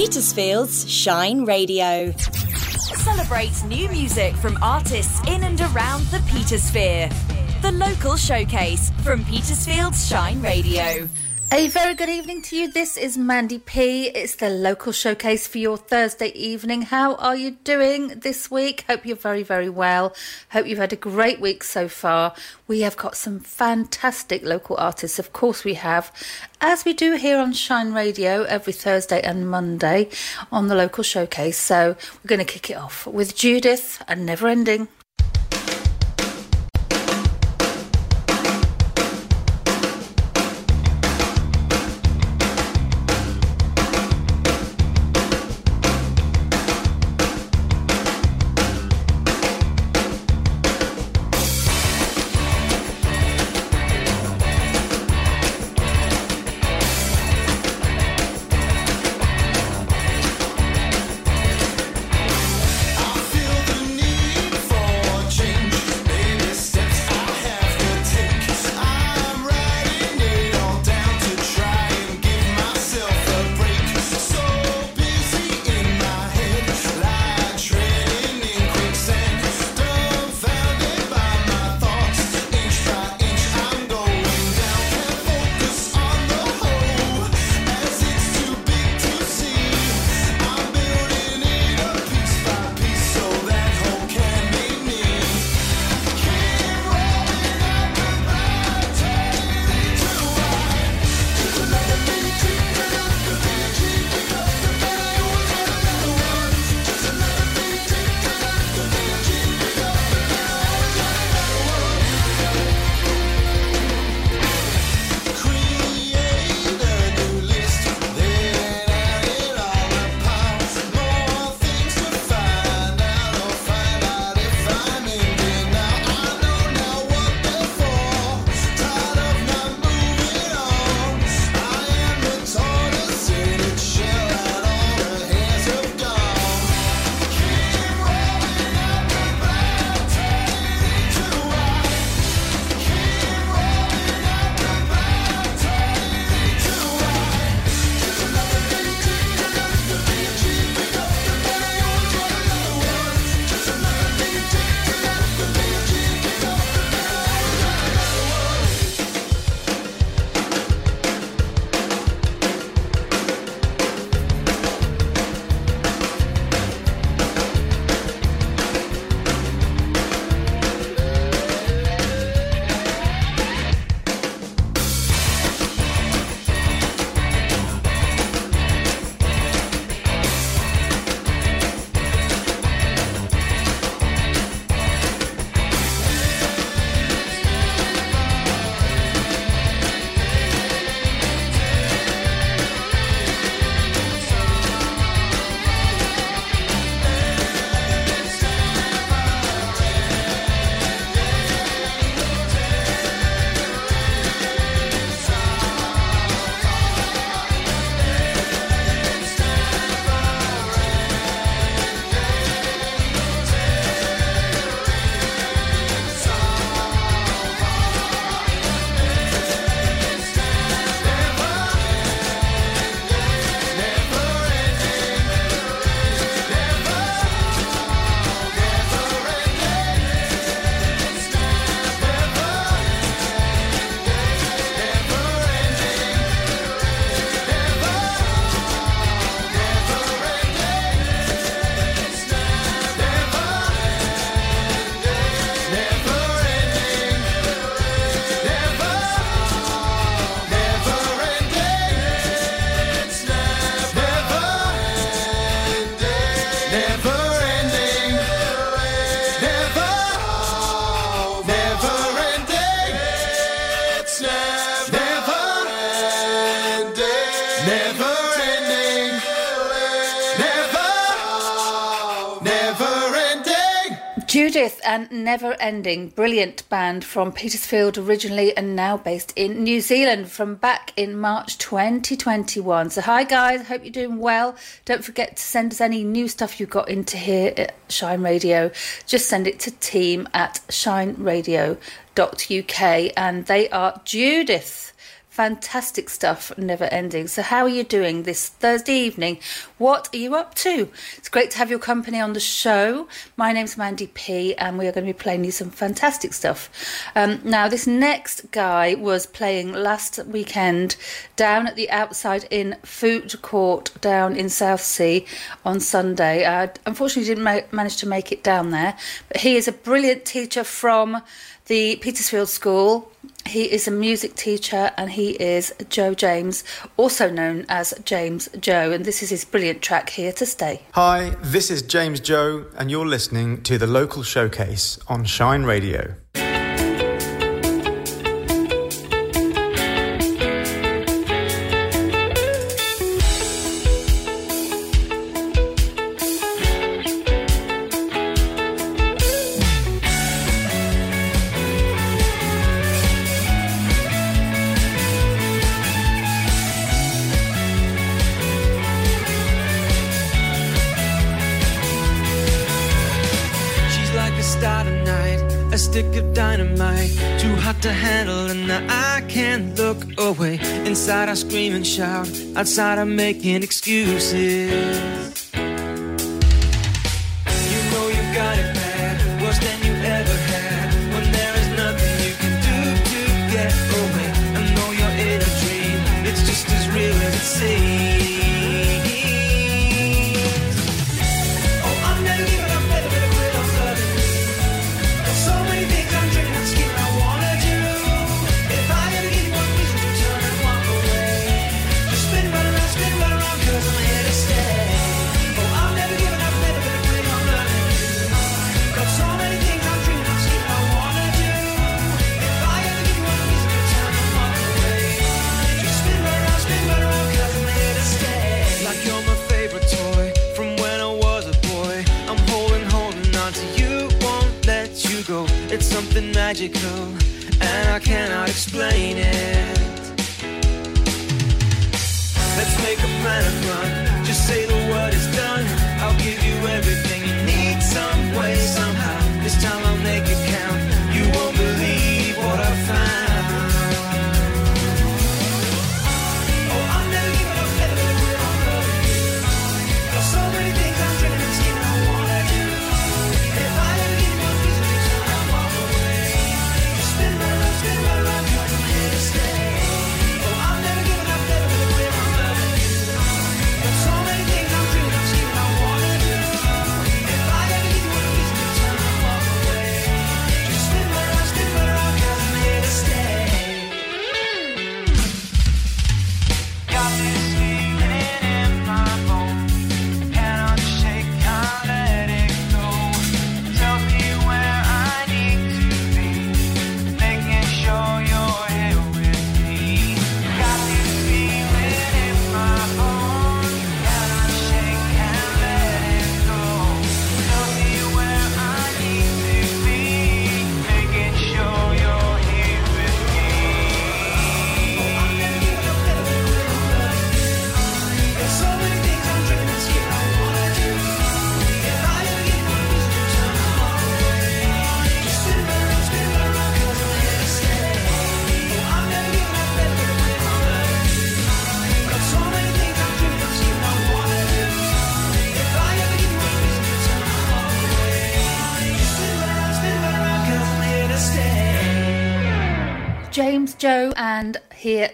Petersfield's Shine Radio. Celebrate new music from artists in and around the Petersphere. The local showcase from Petersfield's Shine Radio. A very good evening to you. This is Mandy P. It's the local showcase for your Thursday evening. How are you doing this week? Hope you're very, very well. Hope you've had a great week so far. We have got some fantastic local artists, of course, we have, as we do here on Shine Radio every Thursday and Monday on the local showcase. So we're going to kick it off with Judith and Never Ending. Never Ending, brilliant band from Petersfield originally and now based in New Zealand from back in March 2021. So, hi guys, hope you're doing well. Don't forget to send us any new stuff you've got into here at Shine Radio. Just send it to team at shineradio.uk and they are Judith fantastic stuff, never ending. So, how are you doing this Thursday evening? What are you up to? It's great to have your company on the show. My name's Mandy P, and we are going to be playing you some fantastic stuff. Um, now, this next guy was playing last weekend down at the Outside in Food Court down in Southsea on Sunday. Uh, unfortunately, didn't ma- manage to make it down there, but he is a brilliant teacher from the Petersfield School. He is a music teacher and he is Joe James, also known as James Joe, and this is his brilliant track Here to Stay. Hi, this is James Joe, and you're listening to the local showcase on Shine Radio. Away. Inside I scream and shout, outside I'm making excuses.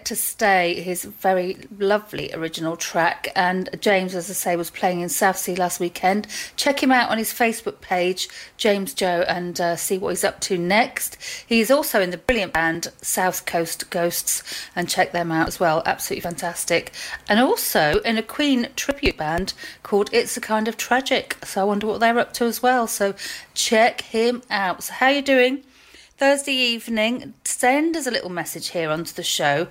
To Stay, his very lovely original track. And James, as I say, was playing in Southsea last weekend. Check him out on his Facebook page, James Joe, and uh, see what he's up to next. He's also in the brilliant band South Coast Ghosts, and check them out as well. Absolutely fantastic. And also in a Queen tribute band called It's a Kind of Tragic. So I wonder what they're up to as well. So check him out. So, how are you doing? Thursday evening, send us a little message here onto the show.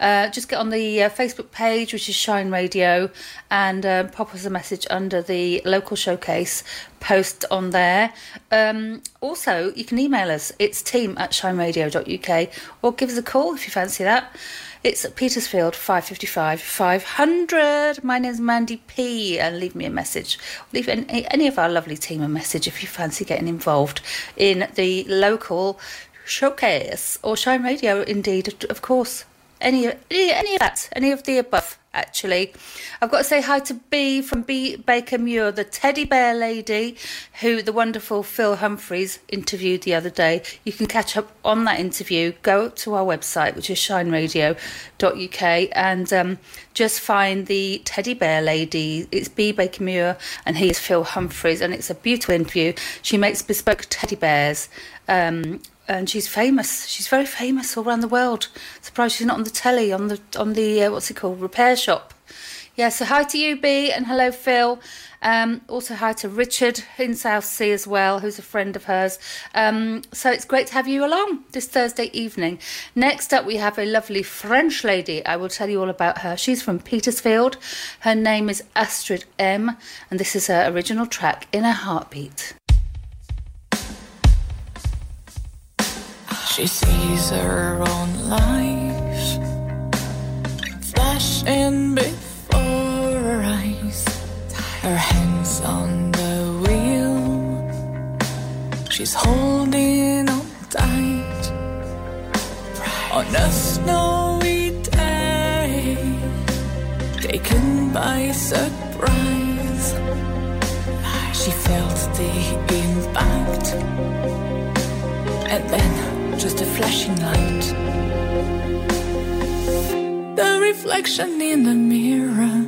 Uh, just get on the uh, Facebook page, which is Shine Radio, and uh, pop us a message under the local showcase post on there. Um, also, you can email us. It's team at shineradio.uk or give us a call if you fancy that. It's at Petersfield 555 500. My name's Mandy P. And leave me a message. Leave any, any of our lovely team a message if you fancy getting involved in the local showcase or Shine Radio, indeed, of course. Any, any, any of that, any of the above actually. I've got to say hi to B from B Baker Muir, the teddy bear lady who the wonderful Phil Humphreys interviewed the other day. You can catch up on that interview. Go to our website, which is shineradio.uk, and um, just find the teddy bear lady. It's B Baker Muir, and he is Phil Humphreys, and it's a beautiful interview. She makes bespoke teddy bears. Um, and she's famous. She's very famous all around the world. Surprised she's not on the telly on the on the uh, what's it called repair shop. Yeah, so hi to you, B, and hello, Phil. Um, also hi to Richard in Southsea as well, who's a friend of hers. Um, so it's great to have you along this Thursday evening. Next up, we have a lovely French lady. I will tell you all about her. She's from Petersfield. Her name is Astrid M, and this is her original track, In a Heartbeat. She sees her own life flashing before her eyes, her hands on the wheel. She's holding on tight on a snowy day, taken by surprise. She felt the impact and then just a flashing light. The reflection in the mirror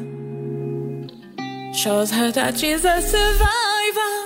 shows her that she's a survivor.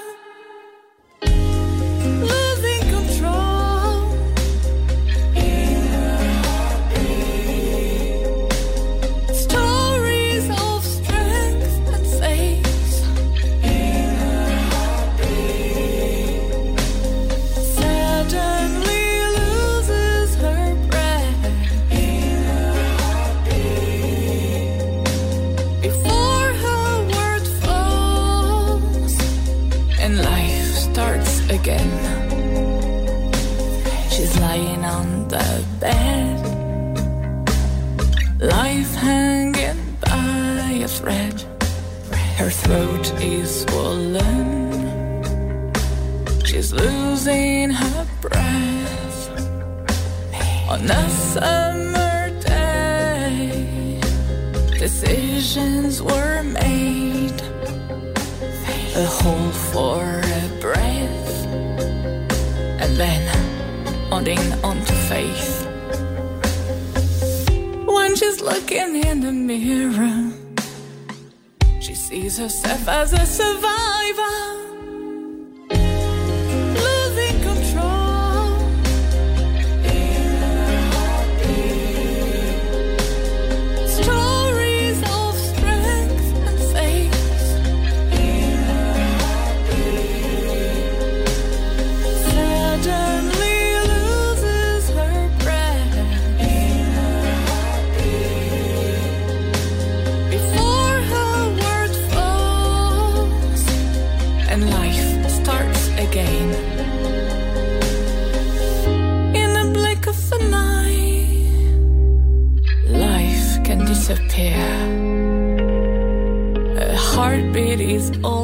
Is all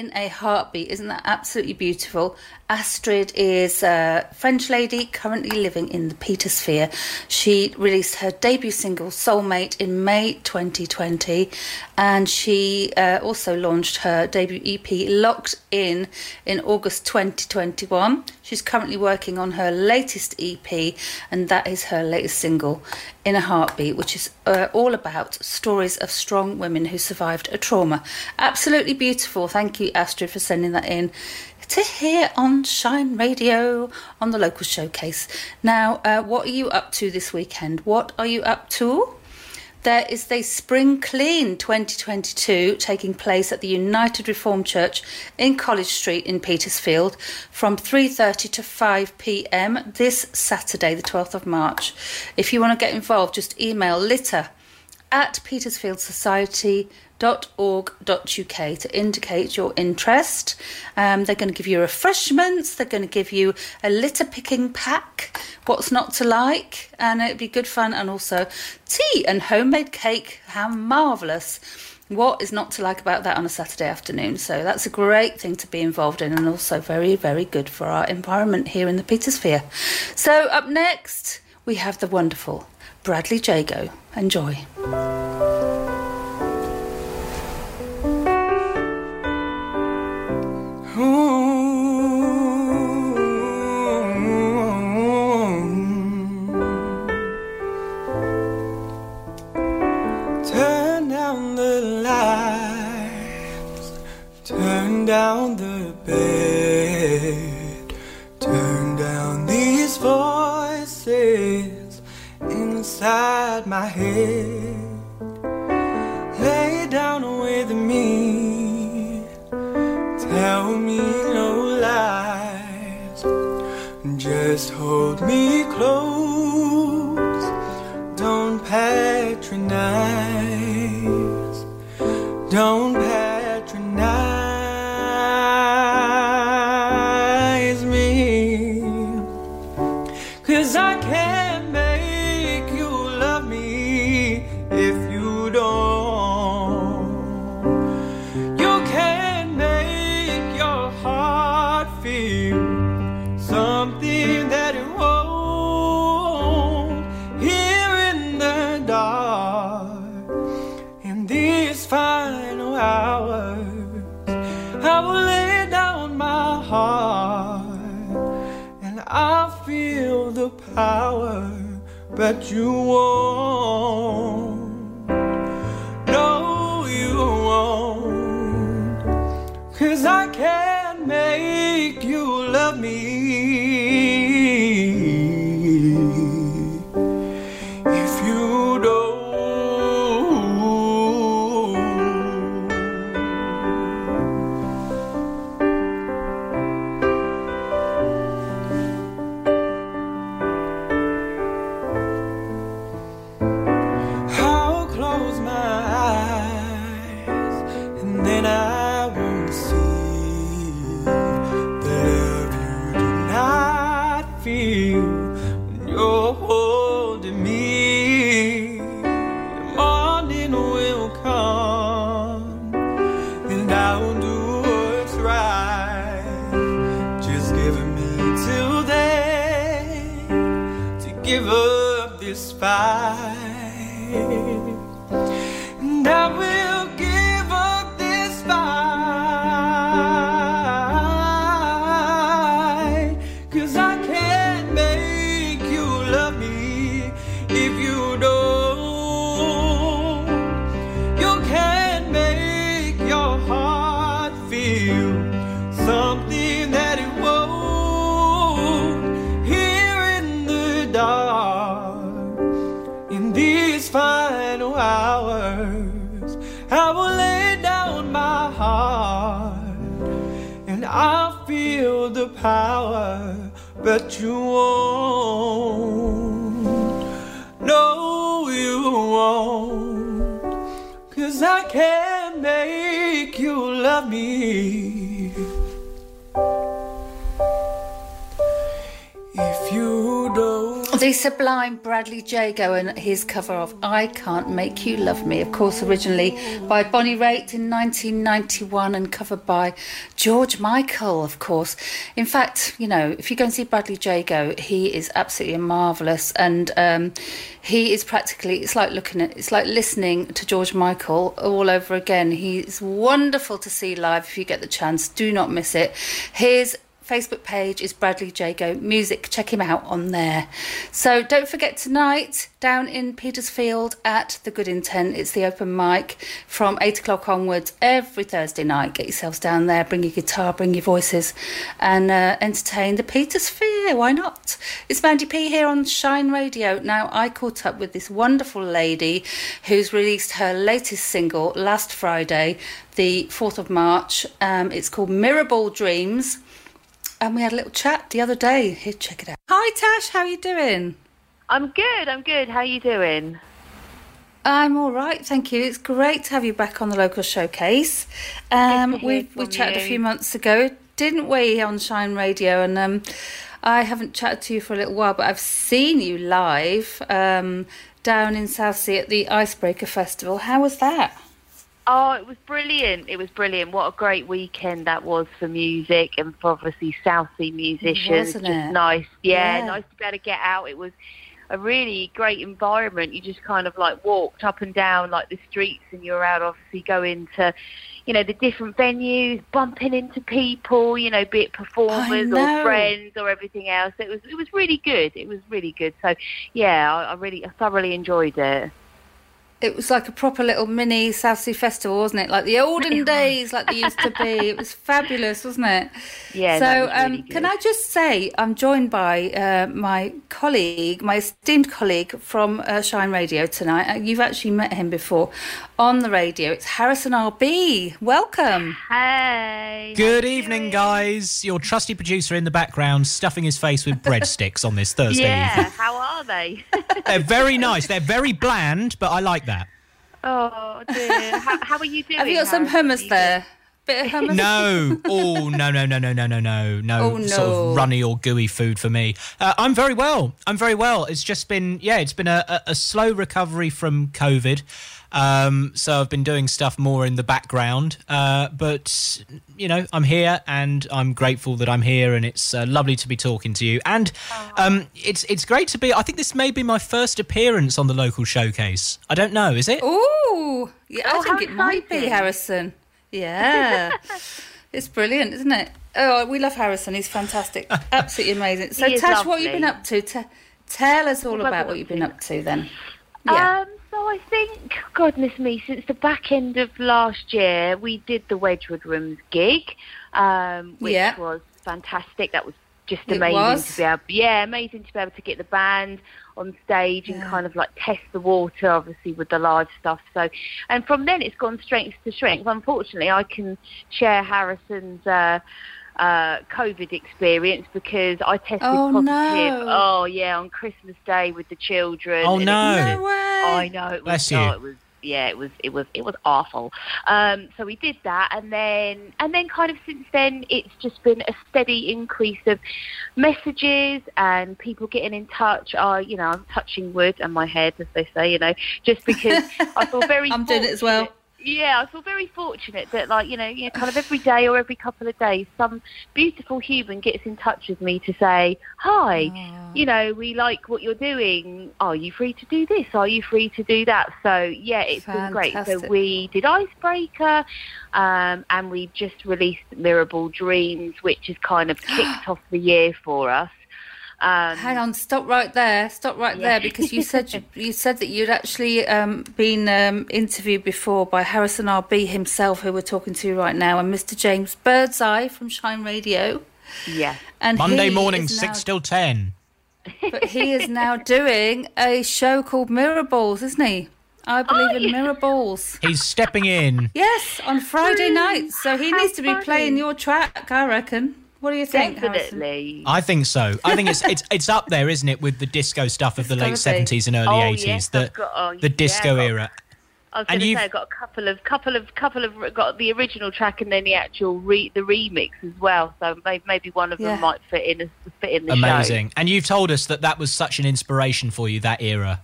In a Heartbeat. Isn't that absolutely beautiful? Astrid is a French lady currently living in the Petersphere. She released her debut single Soulmate in May 2020 and she uh, also launched her debut EP Locked In in August 2021. She's currently working on her latest EP and that is her latest single In a Heartbeat, which is uh, all about stories of strong women who survived a trauma. Absolutely beautiful. Thank you, Astrid, for sending that in to hear on Shine Radio on the local showcase. Now, uh, what are you up to this weekend? What are you up to? There is the Spring Clean 2022 taking place at the United Reformed Church in College Street in Petersfield from 3:30 to 5 p.m. this Saturday, the 12th of March. If you want to get involved, just email litter at petersfieldsociety.org.uk to indicate your interest. Um, they're going to give you refreshments, they're going to give you a litter picking pack, what's not to like, and it'd be good fun. And also tea and homemade cake. How marvellous! What is not to like about that on a Saturday afternoon? So that's a great thing to be involved in, and also very, very good for our environment here in the Petersphere. So, up next, we have the wonderful Bradley Jago. Enjoy. Whoa Turn down the lights Turn down the inside my head. Lay down with me, tell me no lies, just hold me close, but you power, but you won't. No, you won't. Cause I can't make you love me. Sublime Bradley Jago and his cover of I Can't Make You Love Me, of course, originally by Bonnie Raitt in 1991 and covered by George Michael, of course. In fact, you know, if you go and see Bradley Jago, he is absolutely marvellous and um, he is practically, it's like looking at, it's like listening to George Michael all over again. He's wonderful to see live if you get the chance. Do not miss it. His Facebook page is Bradley Jago Music. Check him out on there. So don't forget tonight down in Petersfield at the Good Intent. It's the open mic from eight o'clock onwards every Thursday night. Get yourselves down there, bring your guitar, bring your voices, and uh, entertain the Petersphere. Why not? It's Mandy P here on Shine Radio. Now I caught up with this wonderful lady who's released her latest single last Friday, the 4th of March. Um, it's called Mirrorball Dreams and we had a little chat the other day. Here, check it out. Hi, Tash. How are you doing? I'm good. I'm good. How are you doing? I'm all right, thank you. It's great to have you back on the local showcase. Um, we we chatted a few months ago, didn't we, on Shine Radio? And um, I haven't chatted to you for a little while, but I've seen you live um, down in Southsea at the Icebreaker Festival. How was that? Oh, it was brilliant. It was brilliant. What a great weekend that was for music and for obviously South Sea musicians. Wasn't just it? nice. Yeah, Yeah. nice to be able to get out. It was a really great environment. You just kind of like walked up and down like the streets and you're out obviously going to, you know, the different venues, bumping into people, you know, be it performers or friends or everything else. It was it was really good. It was really good. So yeah, I, I really I thoroughly enjoyed it. It was like a proper little mini Southsea Festival, wasn't it? Like the olden days, like they used to be. It was fabulous, wasn't it? Yeah, So, no, it was um, really can. I just say, I'm joined by uh, my colleague, my esteemed colleague from uh, Shine Radio tonight. Uh, you've actually met him before on the radio. It's Harrison RB. Welcome. Hey. Good evening, guys. Your trusty producer in the background stuffing his face with breadsticks on this Thursday Yeah, evening. how are they? They're very nice. They're very bland, but I like that. Oh dear. How, how are you doing? Have you got some hummus there? Bit of hummus? No. Oh, no, no, no, no, no, no, no. No Oh, sort no. of runny or gooey food for me. Uh, I'm very well. I'm very well. It's just been, yeah, it's been a, a, a slow recovery from COVID. Um, so I've been doing stuff more in the background. Uh, but, you know, I'm here and I'm grateful that I'm here and it's uh, lovely to be talking to you. And um, it's, it's great to be, I think this may be my first appearance on the local showcase. I don't know, is it? Ooh, yeah, Oh, I think it might be. Harrison. Yeah, it's brilliant, isn't it? Oh, we love Harrison. He's fantastic, absolutely amazing. So, He is Tash, what have you lovely. been up to? T- tell us all What have I about what you've been up to then. Yeah. Um, so I think, goodness me, since the back end of last year, we did the Wedgwood Rooms gig, um, which Yeah. was fantastic. That was just amazing was. to be able, yeah, amazing to be able to get the band on stage and kind of like test the water, obviously with the live stuff. So, and from then it's gone strength to strength. Unfortunately, I can share Harrison's. Uh, uh, COVID experience because I tested Oh, positive. no. Oh yeah, on Christmas Day with the children. Oh, and it no. no way. I know it was. Bless oh, you. it was. Yeah, it was. It was. It was awful. Um, so we did that, and then and then kind of since then, it's just been a steady increase of messages and people getting in touch. I, you know, I'm touching wood and my head, as they say. You know, just because I feel very. I'm doing it as well. Yeah, I feel very fortunate that, like, you know, you know, kind of every day or every couple of days, some beautiful human gets in touch with me to say, "Hi, you know, we like what you're doing. Are you free to do this? Are you free to do that?" So yeah, it's been great. So we did Icebreaker, um, and we just released Mirrorball Dreams, which has kind of kicked off the year for us. Um, Hang on, stop right there. Stop right Yeah. there because you said you, you said that you'd actually um, been um, interviewed before by Harrison RB himself, who we're talking to right now, and Mr. James Birdseye from Shine Radio. Yeah. And Monday morning, is 6 now- till 10. But he is now doing a show called Mirror Balls, isn't he? I believe in yeah. Mirror Balls. He's stepping in. Yes, on Friday nights. So he How needs to be funny. playing your track, I reckon. What do you think, Harrison? Definitely. I think so. I think it's it's it's up there, isn't it, with the disco stuff of the late seventies and early Oh, eighties, yes, the got- oh, the disco yeah, I've got- era. I was And going to you've- say I got a couple of couple of couple of got the original track and then the actual re, the remix as well. So maybe, maybe one of Yeah. them might fit in fit in the show. Amazing. And you've told us that that was such an inspiration for you, that era.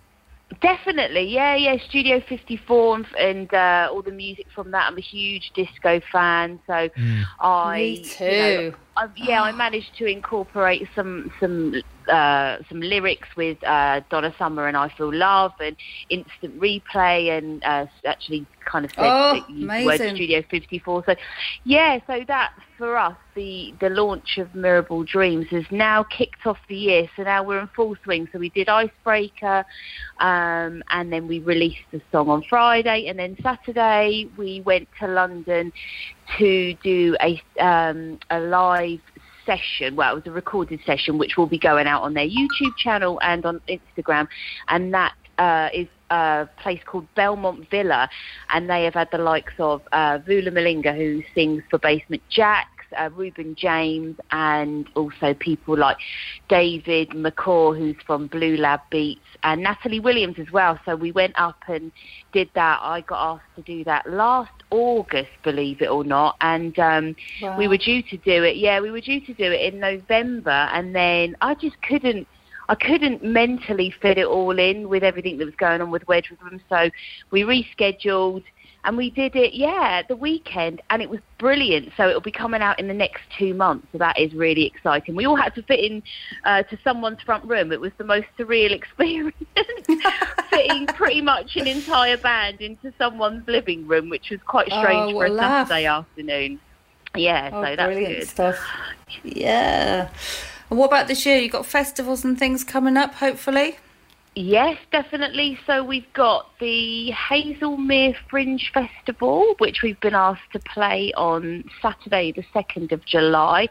Definitely, yeah, yeah. Studio 54 and, and uh, all the music from that. I'm a huge disco fan, so I. Me you know, too. I, yeah, I managed to incorporate some some uh, some lyrics with uh, Donna Summer and I Feel Love and Instant Replay and uh, actually kind of said Oh, that you the. Studio 54. So yeah, so that for us the the launch of Mirrorball Dreams has now kicked off the year. So now we're in full swing. So we did Icebreaker, um, and then we released the song on Friday, and then Saturday we went to London to do a um, a live session. Well, it was a recorded session, which will be going out on their YouTube channel and on Instagram, and that uh, is a place called Belmont Villa, and they have had the likes of uh, Vula Malinga, who sings for Basement Jaxx. Uh, Reuben James and also people like David McCaw, who's from Blue Lab Beats, and Natalie Williams as well. So we went up and did that. I got asked to do that last August, believe it or not, and um, Wow. we were due to do it. Yeah, we were due to do it in November, and then I just couldn't. I couldn't mentally fit it all in with everything that was going on with Wedgwood Room, so we rescheduled and we did it, yeah, the weekend, and it was brilliant. So it'll be coming out in the next two months, so that is really exciting. We all had to fit in uh, to someone's front room. It was the most surreal experience, fitting pretty much an entire band into someone's living room, which was quite Oh, strange for a a laugh. Saturday afternoon. Yeah, Oh, so that's brilliant good. stuff. Yeah. And what about this year? You got festivals and things coming up, hopefully. Yes, definitely. So we've got the Haslemere Fringe Festival, which we've been asked to play on Saturday, the 2nd of July.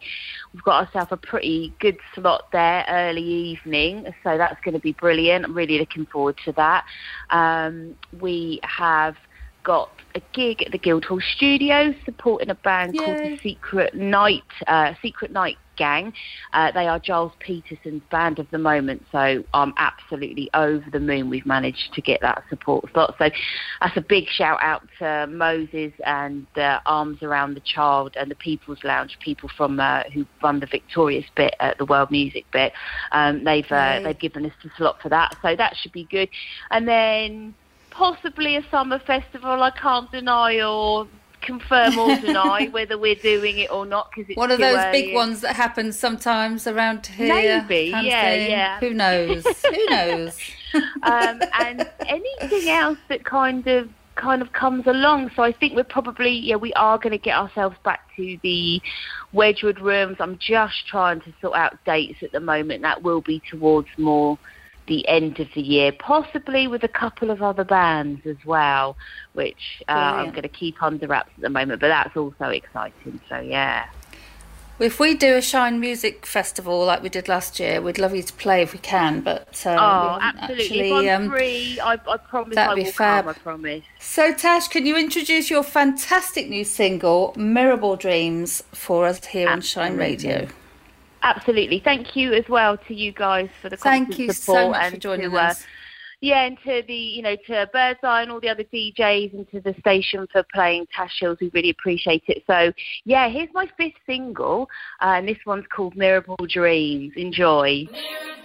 We've got ourselves a pretty good slot there early evening, so that's going to be brilliant. I'm really looking forward to that. Um, we have got a gig at the Guildhall Studios supporting a band called the Secret Night, uh, Secret Night Gang. Uh, they are Gilles Peterson's band of the moment, so I'm absolutely over the moon. We've managed to get that support slot, so that's a big shout out to Moses and uh, Arms Around the Child and the People's Lounge, people from uh, who run the Victorious bit at the World Music bit. Um, they've uh, they've given us the slot for that, so that should be good. And then possibly a summer festival. I can't deny or confirm or deny whether we're doing it or not because it's One of those early. big ones that happens sometimes around here. Maybe, yeah, thing. yeah. Who knows? Who knows? um, and anything else that kind of kind of comes along. So I think we're probably yeah we are going to get ourselves back to the Wedgwood rooms. I'm just trying to sort out dates at the moment. That will be towards more the end of the year, possibly with a couple of other bands as well, which uh, I'm going to keep under wraps at the moment. But that's also exciting. So yeah. if we do a Shine Music Festival like we did last year, we'd love you to play if we can. But we Oh, absolutely. Actually, um, free, I, I promise that'd I be will fab. come. I promise. So, Tash, can you introduce your fantastic new single, Mirrorball Dreams, for us here on Shine Radio? Absolutely. Thank you as well to you guys for the Thank constant you so support much and for joining to, uh, us. Yeah, and to the you know to Birdseye and all the other DJs and to the station for playing Tash Hills, we really appreciate it. So yeah, here's my fifth single, uh, and this one's called Mirrorball Dreams. Enjoy. Here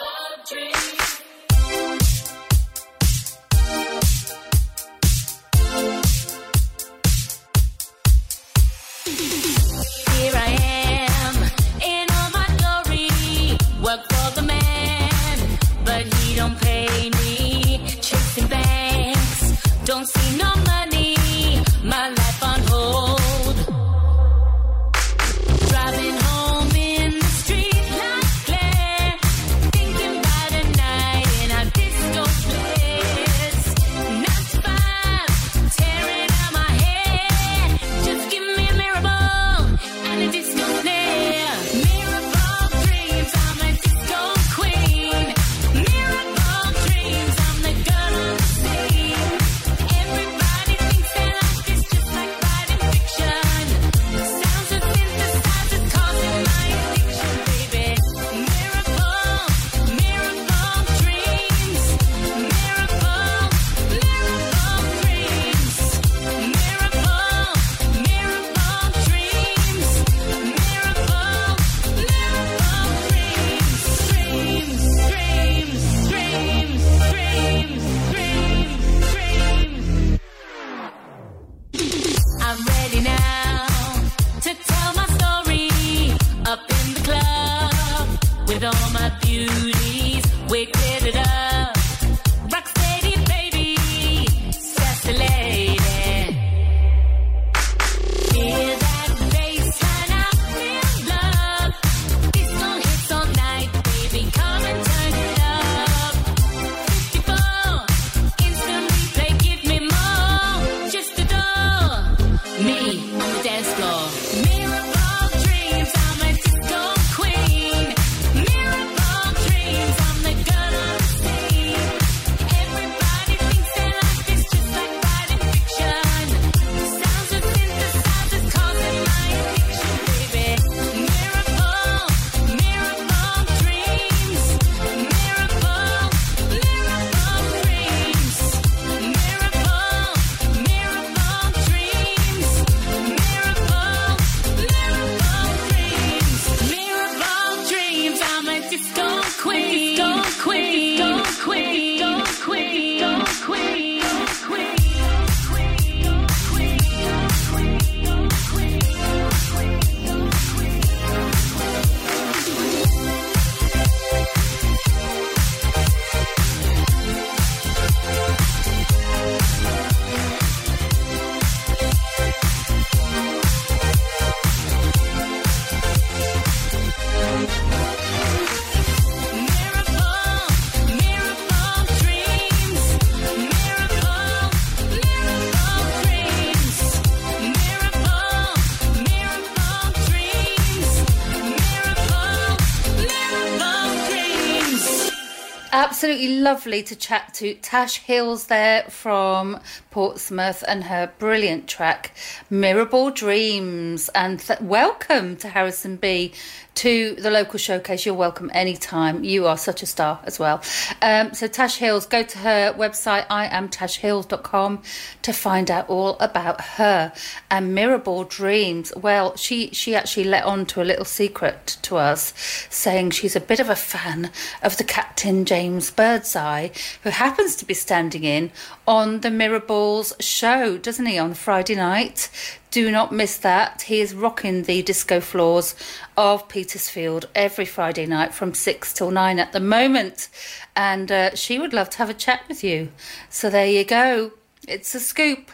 lovely to chat to Tash Hills there from Portsmouth and her brilliant track Mirrorball Dreams. And th- welcome to Harrison B to the local showcase. You're welcome anytime. You are such a star as well. Um, so Tash Hills, go to her website, iamtashhills.com to find out all about her. And Mirrorball Dreams, well, she, she actually let on to a little secret to us, saying she's a bit of a fan of the Captain James Birdseye, who happens to be standing in on the Mirrorballs show, doesn't he, on Friday night? Do not miss that. He is rocking the disco floors of Petersfield every Friday night from 6 till 9 at the moment. And uh, she would love to have a chat with you. So there you go. It's a scoop.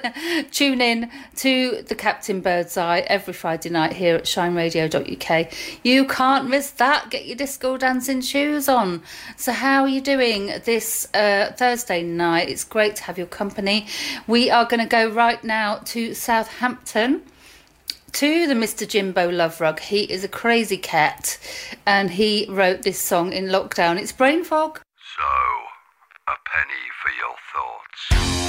Tune in to the Captain Birdseye every Friday night here at shineradio.uk. You can't miss that. Get your disco dancing shoes on. So, how are you doing this uh, Thursday night? It's great to have your company. We are going to go right now to Southampton to the Mr. Jimbo Love Rug. He is a crazy cat and he wrote this song in lockdown. It's Brain Fog. So, a penny for your thoughts.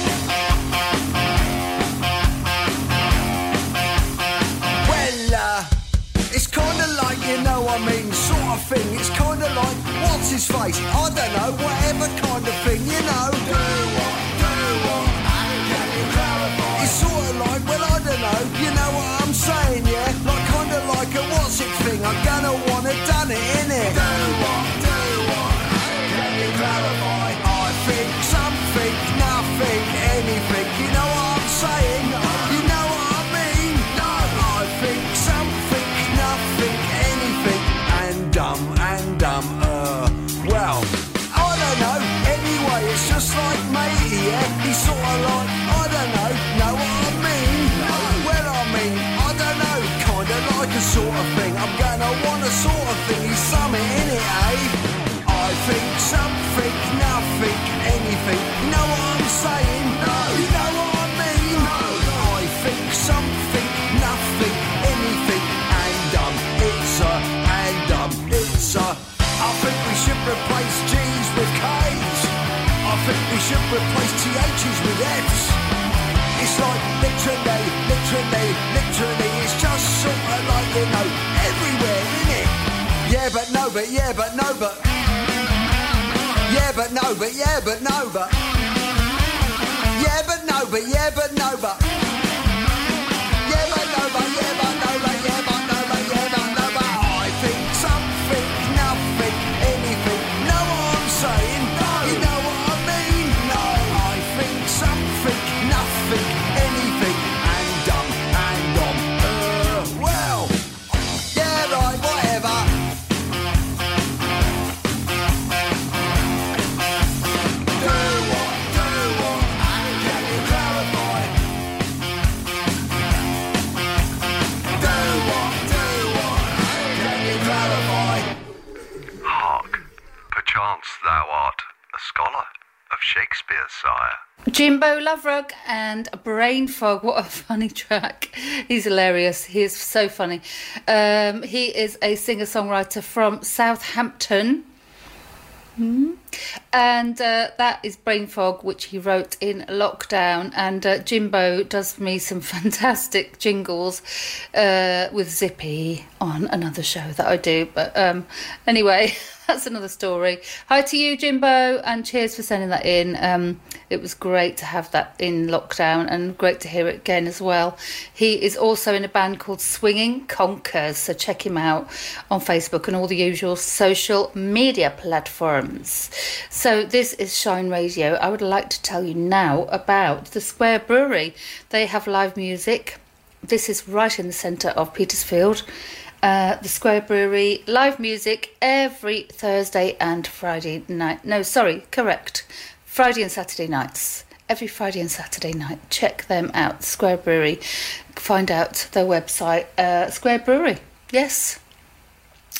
Well, uh, it's kinda like, you know I mean, sort of thing. It's kinda like, what's his face? I don't know, whatever kind of thing, you know. Do what, do what, and can you clarify? It's sort of like, well, I don't know, you know what I'm saying, yeah? Like, kinda like a what's it thing, I'm gonna wanna done it, innit? Do we should replace TH's with F's. It's like literally, literally, literally. It's just sort of like you know everywhere, innit? Yeah, but no, but yeah, but no, but. Yeah, but no, but yeah, but no, but. Yeah, but no, but yeah, but no, but. Yeah, but no, but yeah, but no, but yeah, thou art a scholar of Shakespeare, sire. Jimbo Loverug and Brain Fog. What a funny track. He's hilarious. He is so funny. Um, he is a singer songwriter from Southampton. Hmm. And uh, that is Brain Fog, which he wrote in lockdown. And uh, Jimbo does me some fantastic jingles uh, with Zippy on another show that I do. But um, anyway, that's another story. Hi to you, Jimbo, and cheers for sending that in. Um, it was great to have that in lockdown and great to hear it again as well. He is also in a band called Swinging Conkers, so check him out on Facebook and all the usual social media platforms. So, this is Shine Radio. I would like to tell you now about the Square Brewery. They have live music. This is right in the centre of Petersfield. Uh, the Square Brewery live music every Thursday and Friday night. No, sorry, correct. Friday and Saturday nights. Every Friday and Saturday night. Check them out. Square Brewery. Find out their website. Uh, Square Brewery. Yes.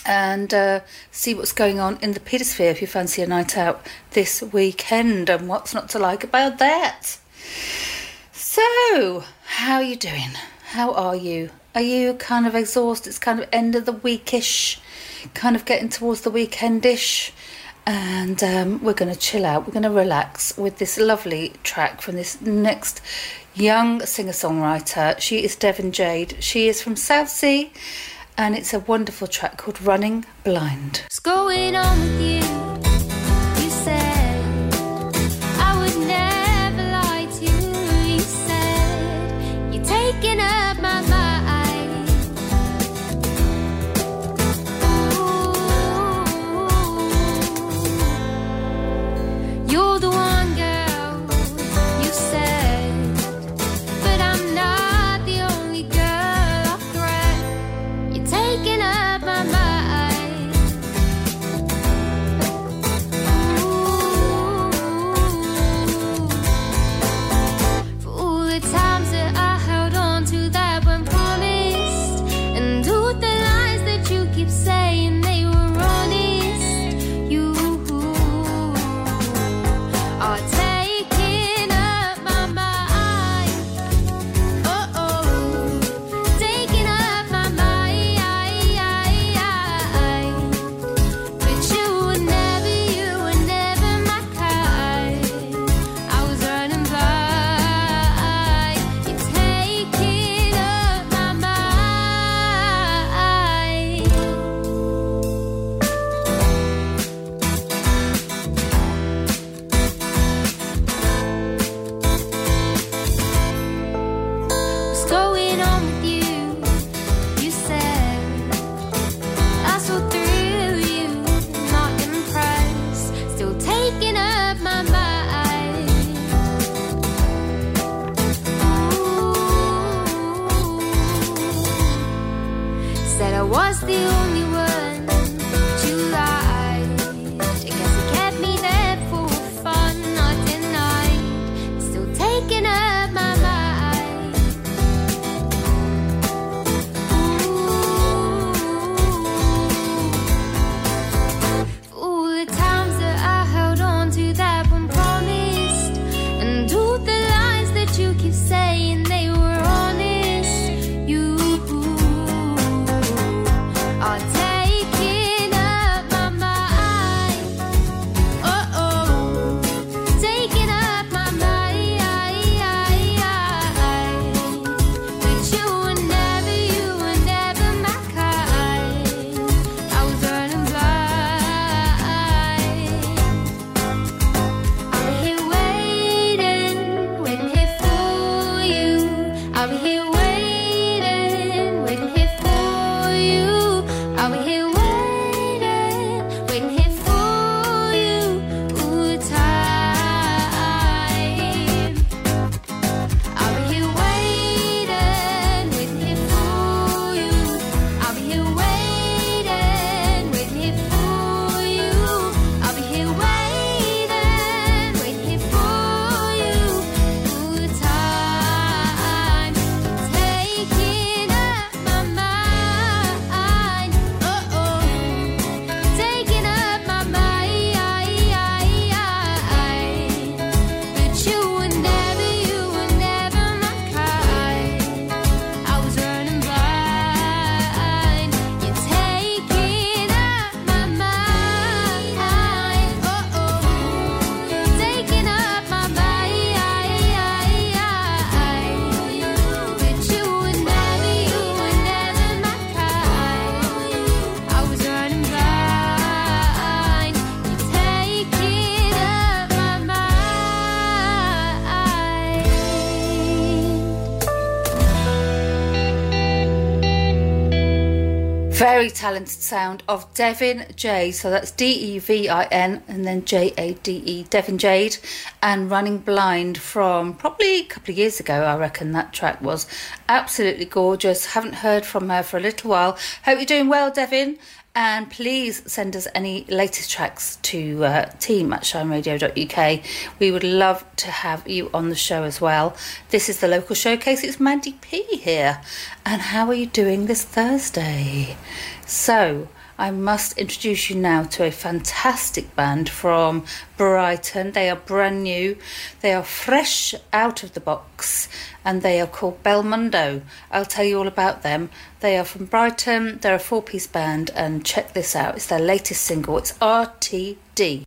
And uh, see what's going on in the Petersphere if you fancy a night out this weekend and what's not to like about that. So, how are you doing? How are you? Are you kind of exhausted? It's kind of end of the weekish, kind of getting towards the weekendish. And um, we're going to chill out. We're going to relax with this lovely track from this next young singer songwriter. She is Devin Jade. She is from Southsea, and it's a wonderful track called Running Blind. What's going on with you? Talented sound of Devin Jade. So that's D E V I N and then J A D E, Devin Jade, and Running Blind from probably a couple of years ago, I reckon that track was. Absolutely gorgeous. Haven't heard from her for a little while. Hope you're doing well, Devin. And please send us any latest tracks to uh, team at shineradio.uk. We would love to have you on the show as well. This is the local showcase. It's Mandy P here. And how are you doing this Thursday? So, I must introduce you now to a fantastic band from Brighton. They are brand new, they are fresh out of the box, and they are called Belmondo. I'll tell you all about them. They are from Brighton, they're a four piece band, and check this out it's their latest single. It's RTT.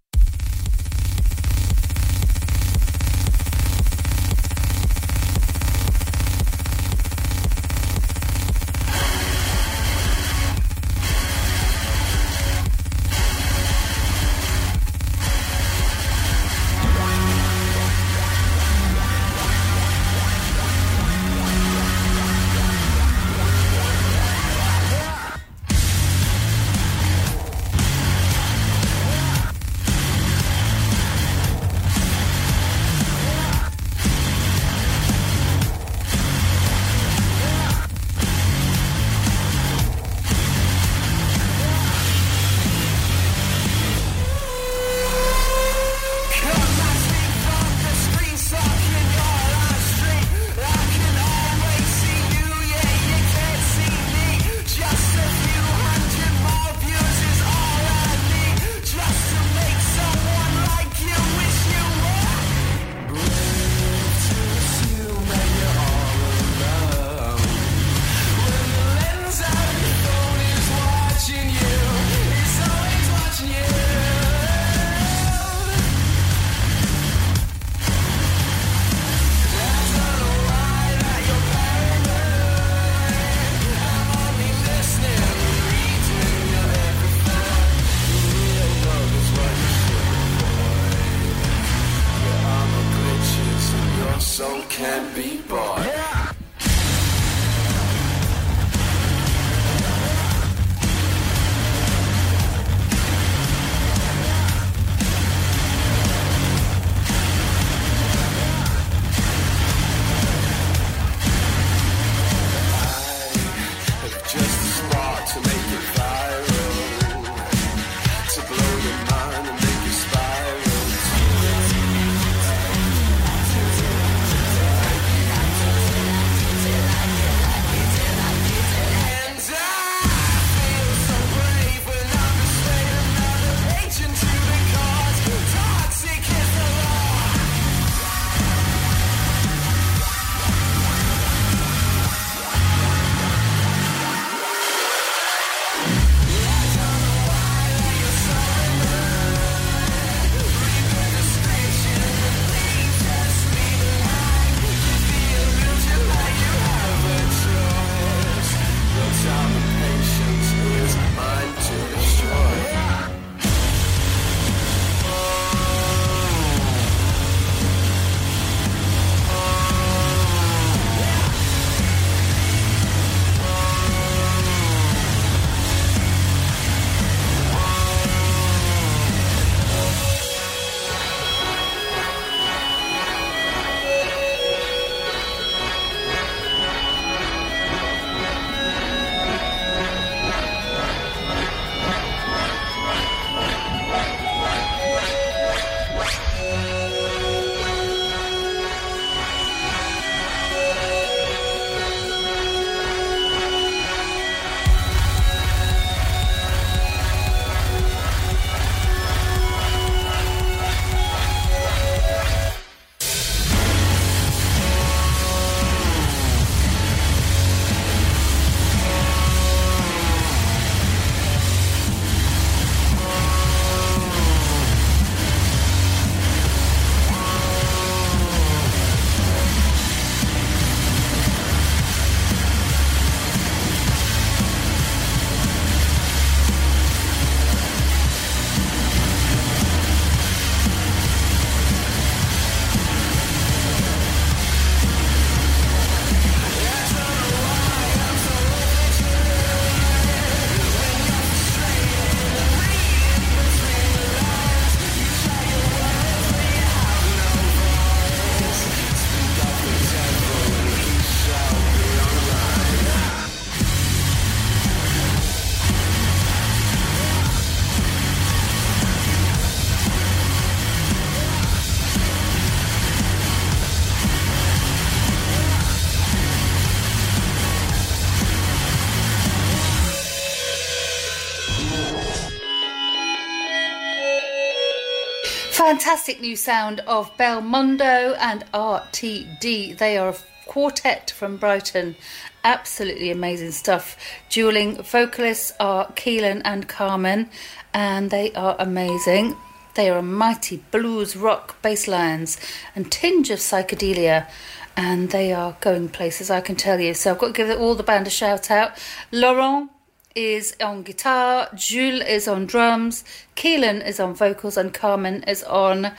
Fantastic new sound of Belmondo and RTD. They are a quartet from Brighton. Absolutely amazing stuff. Dueling vocalists are Keelan and Carmen, and they are amazing. They are a mighty blues rock bass lines and tinge of psychedelia, and they are going places, I can tell you. So I've got to give all the band a shout out. Laurent is on guitar, Jules is on drums, Keelan is on vocals, and Carmen is on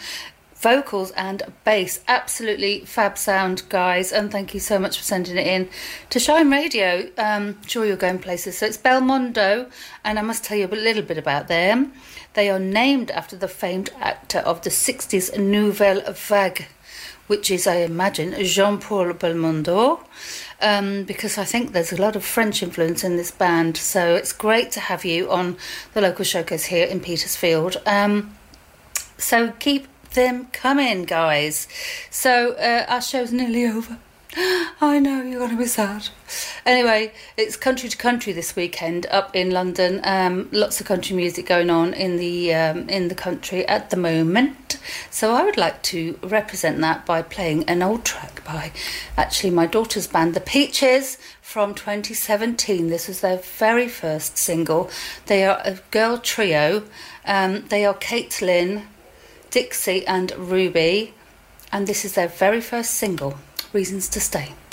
vocals and bass. Absolutely fab sound, guys, and thank you so much for sending it in to Shine Radio. Um, sure, you're going places. So it's Belmondo, and I must tell you a little bit about them. They are named after the famed actor of the 60s Nouvelle Vague, which is, I imagine, Jean Paul Belmondo. Um, because I think there's a lot of French influence in this band, so it's great to have you on the local showcase here in Petersfield. Um, so keep them coming, guys. So uh, our show's nearly over. I know you're going to be sad. Anyway, it's country to country this weekend up in London. Um, lots of country music going on in the um, in the country at the moment. So I would like to represent that by playing an old track by actually my daughter's band, The Peaches, from 2017. This was their very first single. They are a girl trio. Um, they are Caitlin, Dixie, and Ruby, and this is their very first single, Reasons to Stay.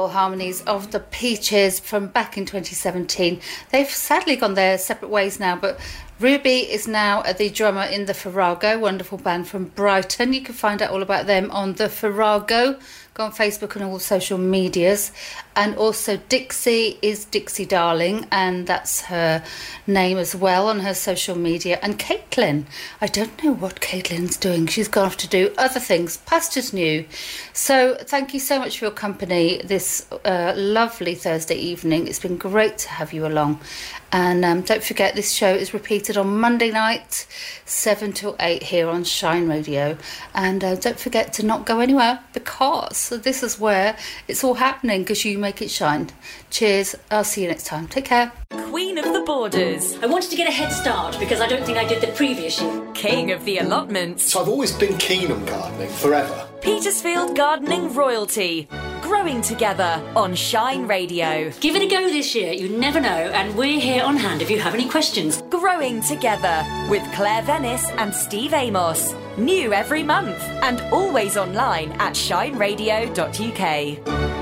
Beautiful harmonies of the Peaches from back in 2017. They've sadly gone their separate ways now, but Ruby is now the drummer in the Farrago, wonderful band from Brighton. You can find out all about them on the Farrago. Go on Facebook and all social medias. And also Dixie is Dixie Darling, and that's her name as well on her social media. And Caitlin, I don't know what Caitlin's doing. She's gone off to do other things. Pastor's new. So thank you so much for your company this uh, lovely Thursday evening. It's been great to have you along. And um, don't forget, this show is repeated on Monday night, 7 till 8 here on Shine Radio. And uh, don't forget to not go anywhere because this is where it's all happening because you make it shine. Cheers. I'll see you next time. Take care. Queen of the Borders. I wanted to get a head start because I don't think I did the previous year. King of the allotments. So I've always been keen on gardening, forever. Petersfield Gardening Royalty. Growing together on Shine Radio. Give it a go this year, you never know, and we're here on hand if you have any questions. Growing Together with Claire Venice and Steve Amos. New every month and always online at shineradio.uk.